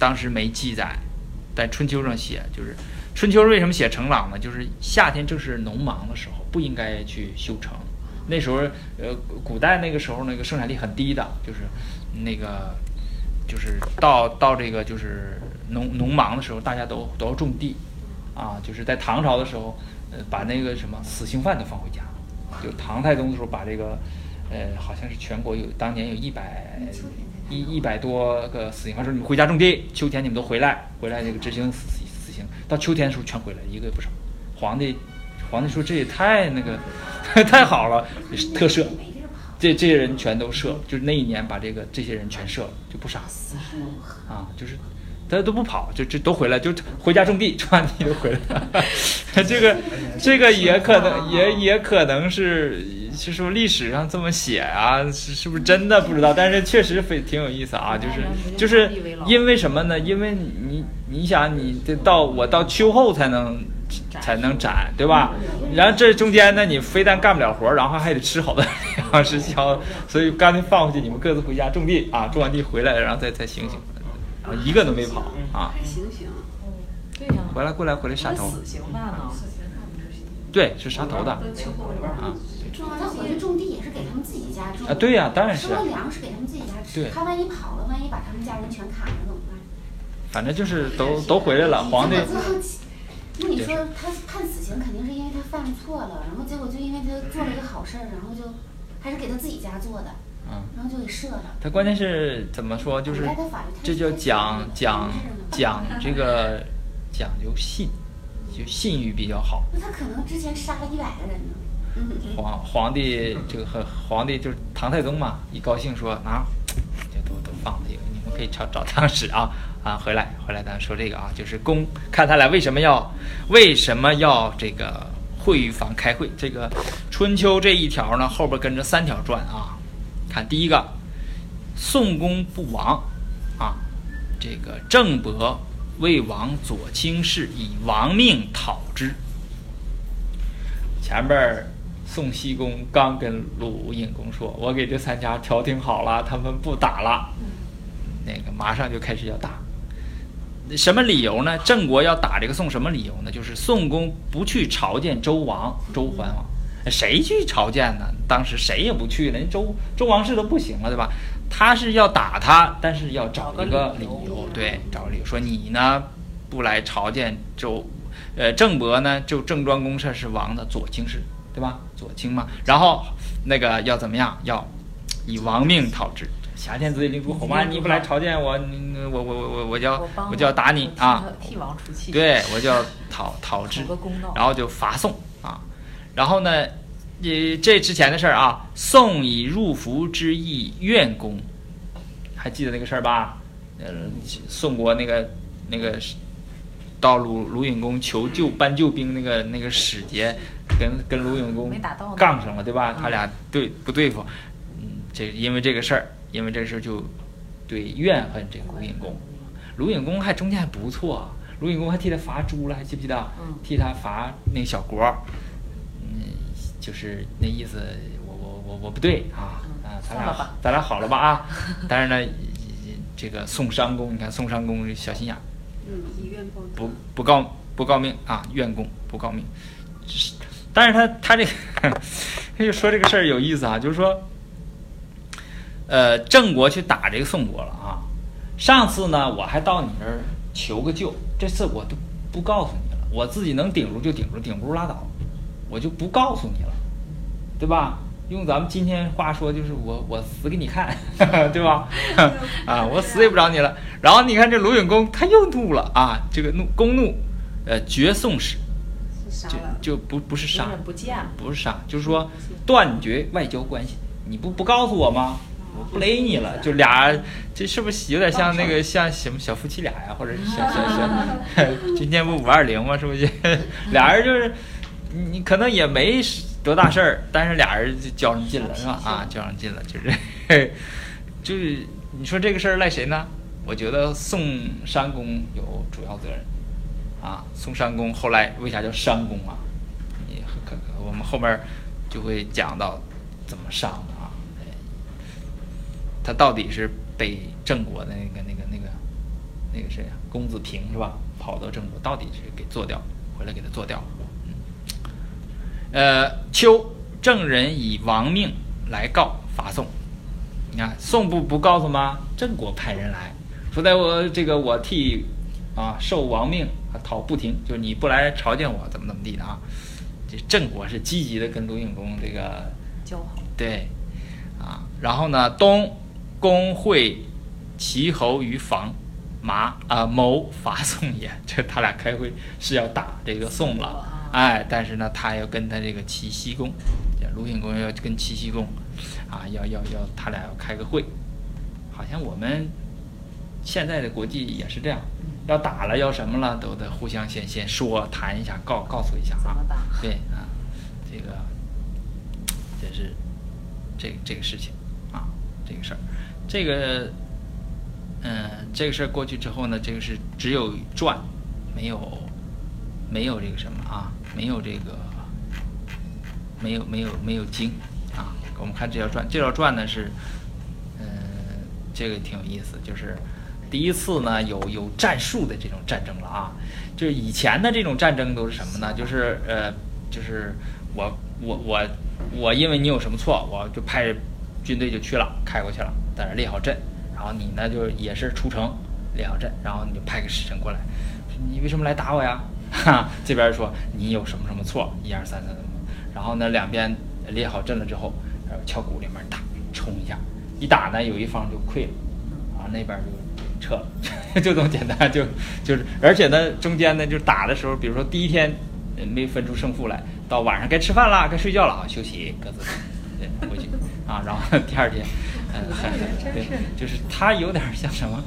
当时没记载，在春秋上写，就是春秋为什么写程朗呢？就是夏天正是农忙的时候，不应该去修城。那时候，呃，古代那个时候那个生产力很低的，就是那个就是到到这个就是农农忙的时候，大家都都要种地，啊，就是在唐朝的时候，呃，把那个什么死刑犯都放回家，就唐太宗的时候把这个，呃，好像是全国有当年有一百一一百多个死刑犯说你们回家种地，秋天你们都回来，回来这个执行死刑到秋天的时候全回来，一个也不少。皇帝皇帝说这也太那个 <laughs> 太好了，特赦。这这些人全都赦，就是那一年把这个这些人全赦了，就不杀啊，就是大家都不跑，就就都回来，就回家种地，种完地就回来了。<laughs> 这个这个也可能也也可能是是说历史上这么写啊，是是不是真的不知道，但是确实非挺有意思啊，就是就是因为什么呢？因为你你想你这到我到秋后才能。才能斩，对吧？然后这中间呢，你非但干不了活，然后还得吃好的粮食消，所以干脆放回去，你们各自回家种地啊，种完地回来，然后再再醒醒，然后一个都没跑啊。还行行，对呀，回来过来回来杀头，死刑犯呢？对，是杀头的。啊。那回去种地也是给他们自己家种。啊，对呀、当然是收，了粮食给他们自己家吃对。他万一跑了，万一把他们家人全砍了怎么办？反正就是都都回来了，皇帝那你说他判死刑，肯定是因为他犯错了，然后结果就因为他做了一个好事儿，然后就还是给他自己家做的，嗯，然后就给射了。他关键是怎么说？就是这叫讲讲讲这个讲究信，就信誉比较好。那他可能之前杀了一百个人呢。嗯皇皇帝这个和皇帝就是唐太宗嘛，一高兴说啊，这都都放这个，你们可以找找当时啊啊回来回来，咱说这个啊，就是公看他俩为什么要为什么要这个会御坊开会？这个春秋这一条呢，后边跟着三条转啊。看第一个，宋公不亡啊，这个郑伯为王左卿士，以亡命讨之。前边宋僖公刚跟鲁隐公说：“我给这三家调停好了，他们不打了。”那个马上就开始要打。什么理由呢？郑国要打这个宋，什么理由呢？就是宋公不去朝见周王、周桓王，谁去朝见呢？当时谁也不去了，人周周王室都不行了，对吧？他是要打他，但是要找一个理由，对，找理由说你呢不来朝见周，呃，郑伯呢就郑庄公社是王的左卿士，对吧？左卿嘛，然后那个要怎么样？要以亡命讨之。挟天子以令诸侯嘛，你不来朝见我，你我我我我我就要我就要打你啊！替王出气。对，我就要讨讨之然后就伐宋啊。然后呢，呃，这之前的事儿啊，宋以入伏之意愿公，还记得那个事儿吧？呃，宋国那个那个到鲁鲁隐公求救搬救兵那个那个使节，跟跟鲁隐公杠上了，对吧？嗯他俩对不对付？嗯，这因为这个事儿，因为这个事儿就对怨恨这个鲁隐公。鲁隐公还中间还不错，啊鲁隐公还替他伐猪了，还记不记得？嗯替他伐那小国就是那意思，我我我我不对啊嗯啊，咱俩咱俩好了吧啊？但是呢，这个宋襄公，你看宋襄公小心眼儿，嗯，以怨报不不告不告命啊，怨公不告命。是但是他他这个他就说这个事儿有意思啊，就是说，呃，郑国去打这个宋国了啊。上次呢，我还到你那儿求个救，这次我都不告诉你了，我自己能顶住就顶住，顶不住拉倒，我就不告诉你了，对吧？用咱们今天话说，就是我我死给你看，<laughs> 对吧？<laughs> 啊，我死也不找你了。然后你看这鲁允公他又怒了啊，这个怒公怒，呃，绝宋使，就，就不不是杀不见。不是杀，就是说断绝外交关系。你不不告诉我吗？我不勒你了，就俩，这是不是有点像那个像什么小夫妻俩呀，或者是小小 <laughs> 小，今天不五二零吗？是不是？俩人就是，你你可能也没多大事儿，但是俩人就较上劲了，是吧？啊，较上劲了，就是，<laughs> 就是你说这个事儿赖谁呢？我觉得宋襄公有主要责任，啊，宋襄公后来为啥叫山公啊？你可可我们后面就会讲到怎么伤的啊。哎他到底是被郑国的那个那个那个那个谁啊，公子平是吧？跑到郑国，到底是给做掉，回来给他做掉。嗯，呃，秋郑人以亡命来告伐宋。你看宋不不告诉吗？郑国派人来说，在我这个我替啊受亡命啊讨不停，就是你不来朝见我，怎么怎么地的啊。这郑国是积极的跟鲁隐公这个交好，对，啊，然后呢，东公会齐侯于房，麻啊谋伐宋也。这他俩开会是要打这个宋了，哎，但是呢，他要跟他这个齐僖公，这鲁隐公要跟齐僖公，啊，要要要他俩要开个会，好像我们现在的国际也是这样，要打了要什么了，都得互相先先说谈一下，告告诉一下啊。对啊，这个这是这这个事情啊，这个事儿，这个嗯，这个事儿过去之后呢，这个是只有传，没有没有这个什么啊，没有这个没有没有没有经啊。我们看这条传，这条传呢是嗯，这个挺有意思，就是第一次呢有有战术的这种战争了啊。就是以前的这种战争都是什么呢？就是呃，就是我我我我因为你有什么错，我就派军队就去了，开过去了，在那列好阵，然后你呢就也是出城列好阵，然后你就派个使臣过来，你为什么来打我呀？哈，<laughs> 这边说你有什么什么错，一二三三怎么，然后呢两边列好阵了之后，然后敲鼓里面打，冲一下，一打呢有一方就溃了，啊那边就撤了，<laughs> 就这么简单，就就是而且呢中间呢就打的时候，比如说第一天没分出胜负来，到晚上该吃饭了，该睡觉了，啊休息各自对回去啊，然后 <laughs> 第二天，嗯呃很对，就是他有点像什么。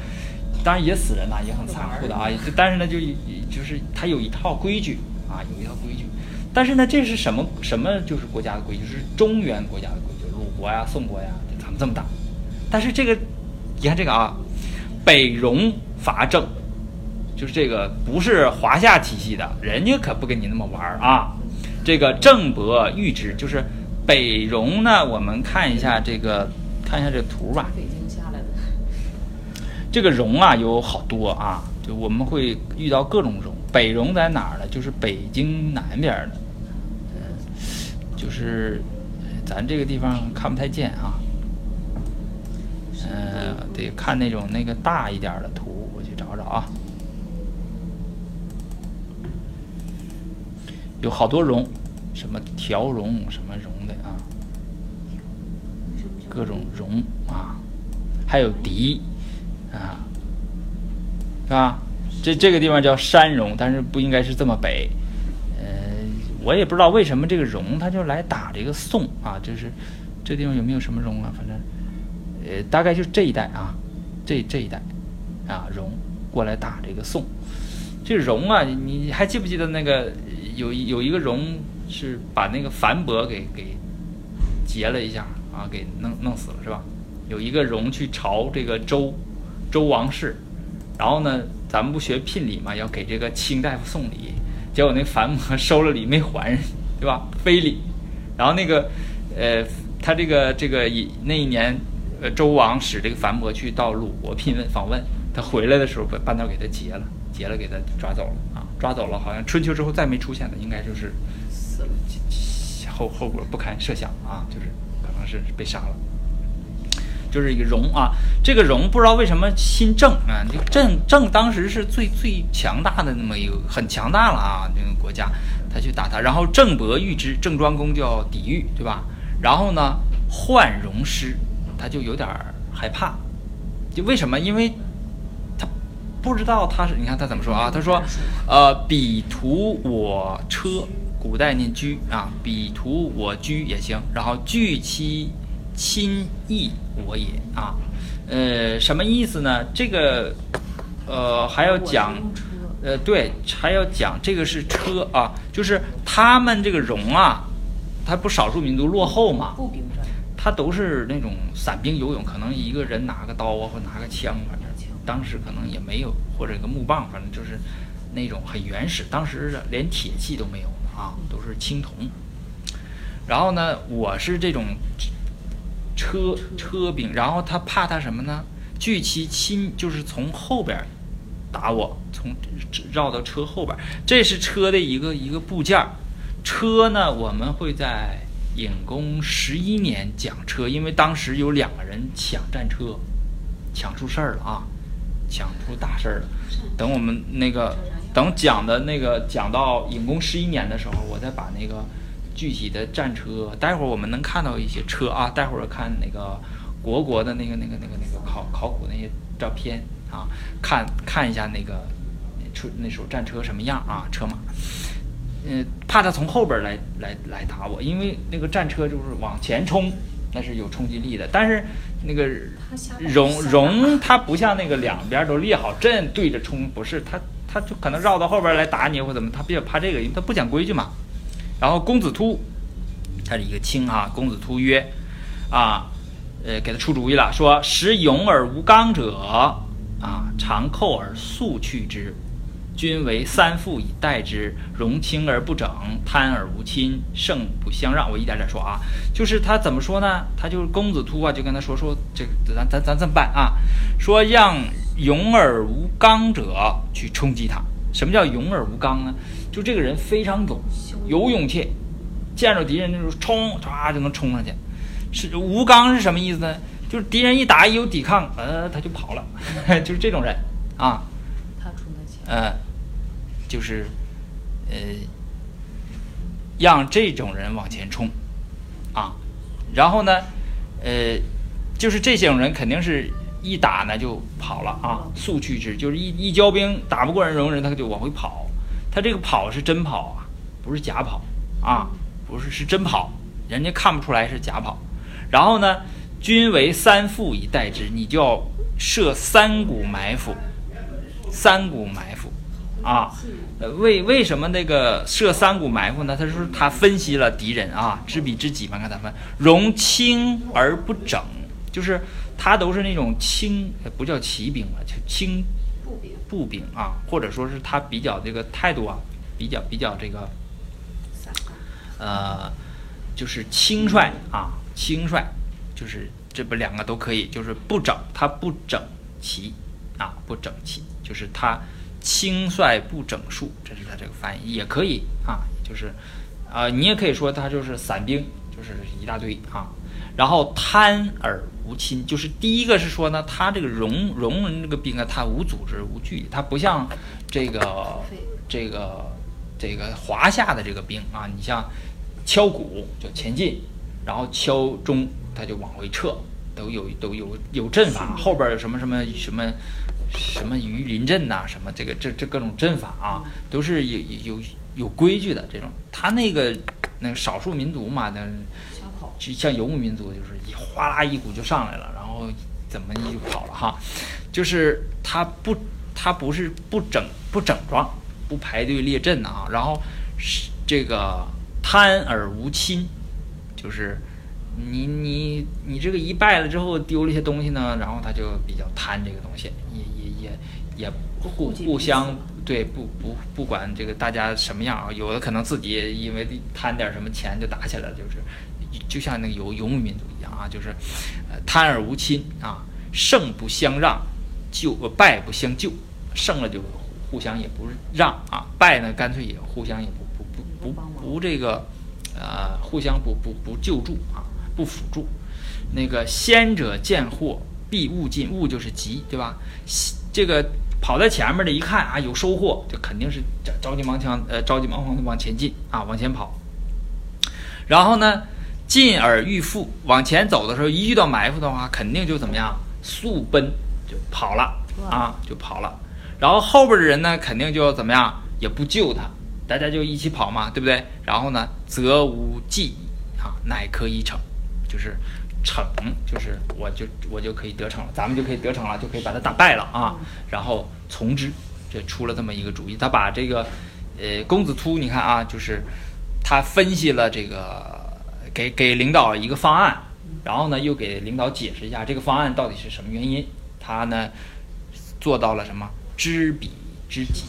当然也死人呐，也很残酷的啊。但是呢，就就是他有一套规矩啊，有一套规矩。但是呢，这是什么什么就是国家的规矩？是中原国家的规矩，鲁国呀、宋国呀，就他们这么大。但是这个，你看这个啊，北戎伐郑，就是这个不是华夏体系的，人家可不跟你那么玩儿啊。这个郑伯遇之，就是北戎呢，我们看一下这个，看一下这个图吧。这个绒啊有好多啊，就我们会遇到各种绒。北绒在哪儿呢？就是北京南边的，嗯，就是咱这个地方看不太见啊。嗯、得看那种那个大一点的图，我去找找啊。有好多绒，什么条绒，什么绒的啊，各种绒啊，还有狄啊，是吧？这这个地方叫山戎，但是不应该是这么北。呃，我也不知道为什么这个戎他就来打这个宋啊，就是这地方有没有什么戎啊？反正呃，大概就这一带啊，这这一带啊，戎过来打这个宋。这戎啊，你还记不记得那个有有一个戎是把那个樊伯给给劫了一下啊，给弄弄死了是吧？有一个戎去朝这个周周王室，然后呢，咱们不学聘礼嘛，要给这个卿大夫送礼，结果那樊伯收了礼没还人，<laughs> 对吧？非礼，然后那个呃，他这个这个一那一年，呃，周王使这个樊伯去到鲁国聘问访问，他回来的时候把半道给他劫了，劫了给他抓走了啊，抓走了，好像春秋之后再没出现的，应该就是死了。后后果不堪设想啊，就是可能是被杀了。就是一个戎啊，这个戎不知道为什么新郑啊，这个郑郑当时是最最强大的那么一个很强大了啊，那个国家，他去打他，然后郑伯遇之，郑庄公就要抵御，对吧？然后呢，患戎师，他就有点害怕，就为什么？因为他不知道他是，你看他怎么说啊？他说，呃，彼图我车，古代念居啊，彼图我居也行，然后据其亲益我也啊，呃，什么意思呢？这个，呃，还要讲，呃，对，还要讲这个是车啊，就是他们这个戎啊，他不少数民族落后嘛，他都是那种散兵游勇，可能一个人拿个刀啊，或拿个枪，反正当时可能也没有，或者一个木棒，反正就是那种很原始。当时连铁器都没有啊，都是青铜。然后呢，我是这种车车兵，然后他怕他什么呢？聚其亲，就是从后边打我，从绕到车后边。这是车的一个一个部件儿。车呢，我们会在隐公十一年讲车，因为当时有两个人抢战车，抢出事儿了啊，抢出大事儿了。等我们那个等讲的那个讲到隐公十一年的时候，我再把那个具体的战车，待会儿我们能看到一些车啊，待会儿看那个国国的那个那个那个那个考考古那些照片啊，看看一下那个出那时候战车什么样啊，车马。嗯，怕他从后边来来来打我，因为那个战车就是往前冲，那是有冲击力的。但是那个戎戎它不像那个两边都列好阵对着冲，不是它它就可能绕到后边来打你或怎么，他比较怕这个，因为他不讲规矩嘛。然后公子突，他是一个卿啊，公子突曰，啊，呃，给他出主意了，说时勇而无刚者，啊，常寇而速去之。君为三父以待之，容轻而不整，贪而无亲，胜不相让。我一点点说啊，就是他怎么说呢？他就是公子突啊，就跟他说说这个，咱咱咱这么办啊？说让勇而无刚者去冲击他。什么叫勇而无刚呢？就这个人非常勇，有勇气，见着敌人就是冲，唰就能冲上去。是吴刚是什么意思呢？就是敌人一打一有抵抗，呃，他就跑了，<laughs> 就是这种人啊。他出的钱，呃，就是呃，让这种人往前冲啊，然后呢，呃，就是这种人肯定是一打呢就跑了啊，速去之，就是一一交兵打不过人容人，他就往回跑。他这个跑是真跑啊，不是假跑啊，不是是真跑，人家看不出来是假跑。然后呢，军为三副以待之，你就要设三股埋伏，三股埋伏啊。呃，为为什么那个设三股埋伏呢？他说他分析了敌人啊，知彼知己嘛，看他们容轻而不整，就是他都是那种轻，呃不叫骑兵了，就轻步兵步兵啊，或者说是他比较这个态度啊，比较比较这个，呃，就是轻率啊，轻率，就是这不两个都可以，就是不整，他不整齐啊，不整齐，就是他轻率不整数，这是他这个翻译，也可以啊，就是，呃，你也可以说他就是散兵，就是一大堆啊。然后贪而无亲，就是第一个是说呢，他这个戎戎人这个兵啊，他无组织无纪律，他不像这个这个这个华夏的这个兵啊，你像敲鼓就前进，然后敲钟他就往回撤，都有都有有阵法，后边有什么什么什么什么鱼鳞阵呐、什么这个这这各种阵法啊，都是有有有规矩的这种。他那个那个少数民族嘛，那。就像游牧民族，就是一哗啦一股就上来了，然后怎么就跑了哈，就是他不他不是不整不整装，不排队列阵啊，然后是这个贪而无亲，就是你你你这个一败了之后丢了一些东西呢，然后他就比较贪这个东西，也也也也互互相对不不不管这个大家什么样啊，有的可能自己因为贪点什么钱就打起来了，就是就像那个游游牧民族一样啊，就是呃贪而无亲啊，胜不相让，就呃败不相救，胜了就互相也不让啊，败呢干脆也互相也不不不不这个呃互相不不不救助啊，不辅助。那个先者见祸必勿进，勿就是急，对吧？西这个跑在前面的一看啊有收获，就肯定是着着急忙慌呃着急忙慌的往前进啊往前跑。然后呢，进而欲复，往前走的时候一遇到埋伏的话，肯定就怎么样速奔就跑了啊就跑了。然后后边的人呢，肯定就怎么样也不救他，大家就一起跑嘛，对不对？然后呢，则无计矣啊，乃可以逞，就是逞，就是我就我就可以得逞了，咱们就可以得逞了，就可以把他打败了啊。然后从之，这出了这么一个主意，他把这个呃公子突，你看啊，就是他分析了这个给给领导一个方案，然后呢又给领导解释一下这个方案到底是什么原因，他呢做到了什么知彼知己，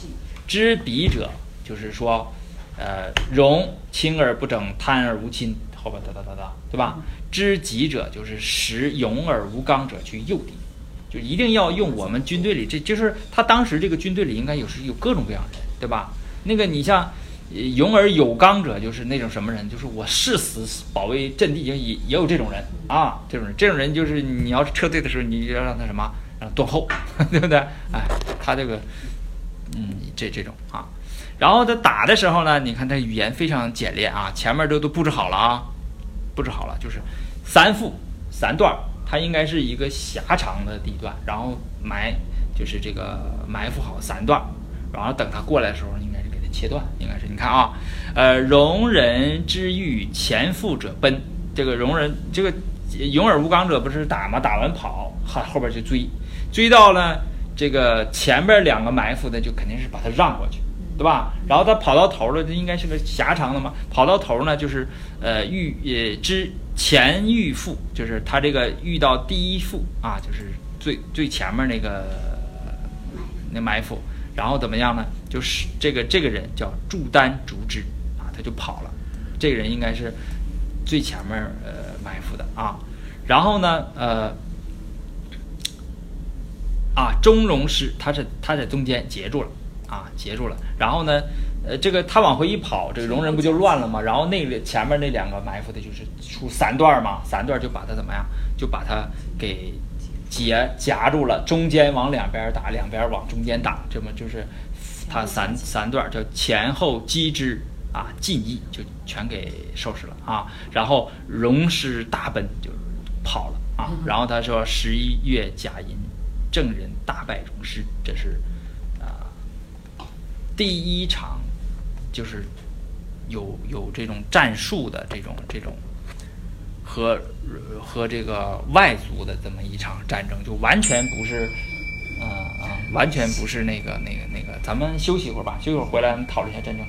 知彼者就是说，呃，容轻而不整，贪而无亲，后边哒哒哒哒，对吧？知己者就是使勇而无刚者去诱敌，就一定要用我们军队里，这就是他当时这个军队里应该有是有各种各样的人，对吧？那个你像。呃勇而有刚者，就是那种什么人？就是我誓死保卫阵地，也也也有这种人啊，这种人，这种人就是你要是撤退的时候，你就要让他什么，让他断后，<laughs> 对不对？哎，他这个，嗯，这这种啊，然后他打的时候呢，你看他语言非常简练啊，前面都都布置好了啊，布置好了，就是三副三段儿，它应该是一个狭长的地段，然后埋就是这个埋伏好三段，然后等他过来的时候，应该是给他切断，应该是你看啊，呃，容人之欲前赴者奔，这个容人这个勇而无刚者不是打吗？打完跑，后后边就追，追到了这个前边两个埋伏的，就肯定是把他让过去，对吧？然后他跑到头了，这应该是个狭长的嘛，跑到头呢，就是呃遇呃之前遇副，就是他这个遇到第一副啊，就是最最前面那个那埋伏，然后怎么样呢？就是这个这个人叫祝丹竹之啊，他就跑了，这个人应该是最前面呃埋伏的啊，然后呢呃。啊，钟荣师他是他在中间截住了，啊，截住了。然后呢，呃，这个他往回一跑，这个戎人不就乱了吗？然后那个前面那两个埋伏的就是出三段嘛，三段就把他怎么样？就把他给截夹住了，中间往两边打，两边往中间打，这么就是他三三段叫前后击之啊，尽义就全给收拾了啊。然后戎师大奔就跑了啊。然后他说十一月甲寅，郑人大败荣师，这是啊、第一场就是有有这种战术的这种这种和和这个外族的这么一场战争，就完全不是，啊、啊、完全不是那个那个那个，咱们休息一会儿吧，休息一会儿回来咱们讨论一下战争。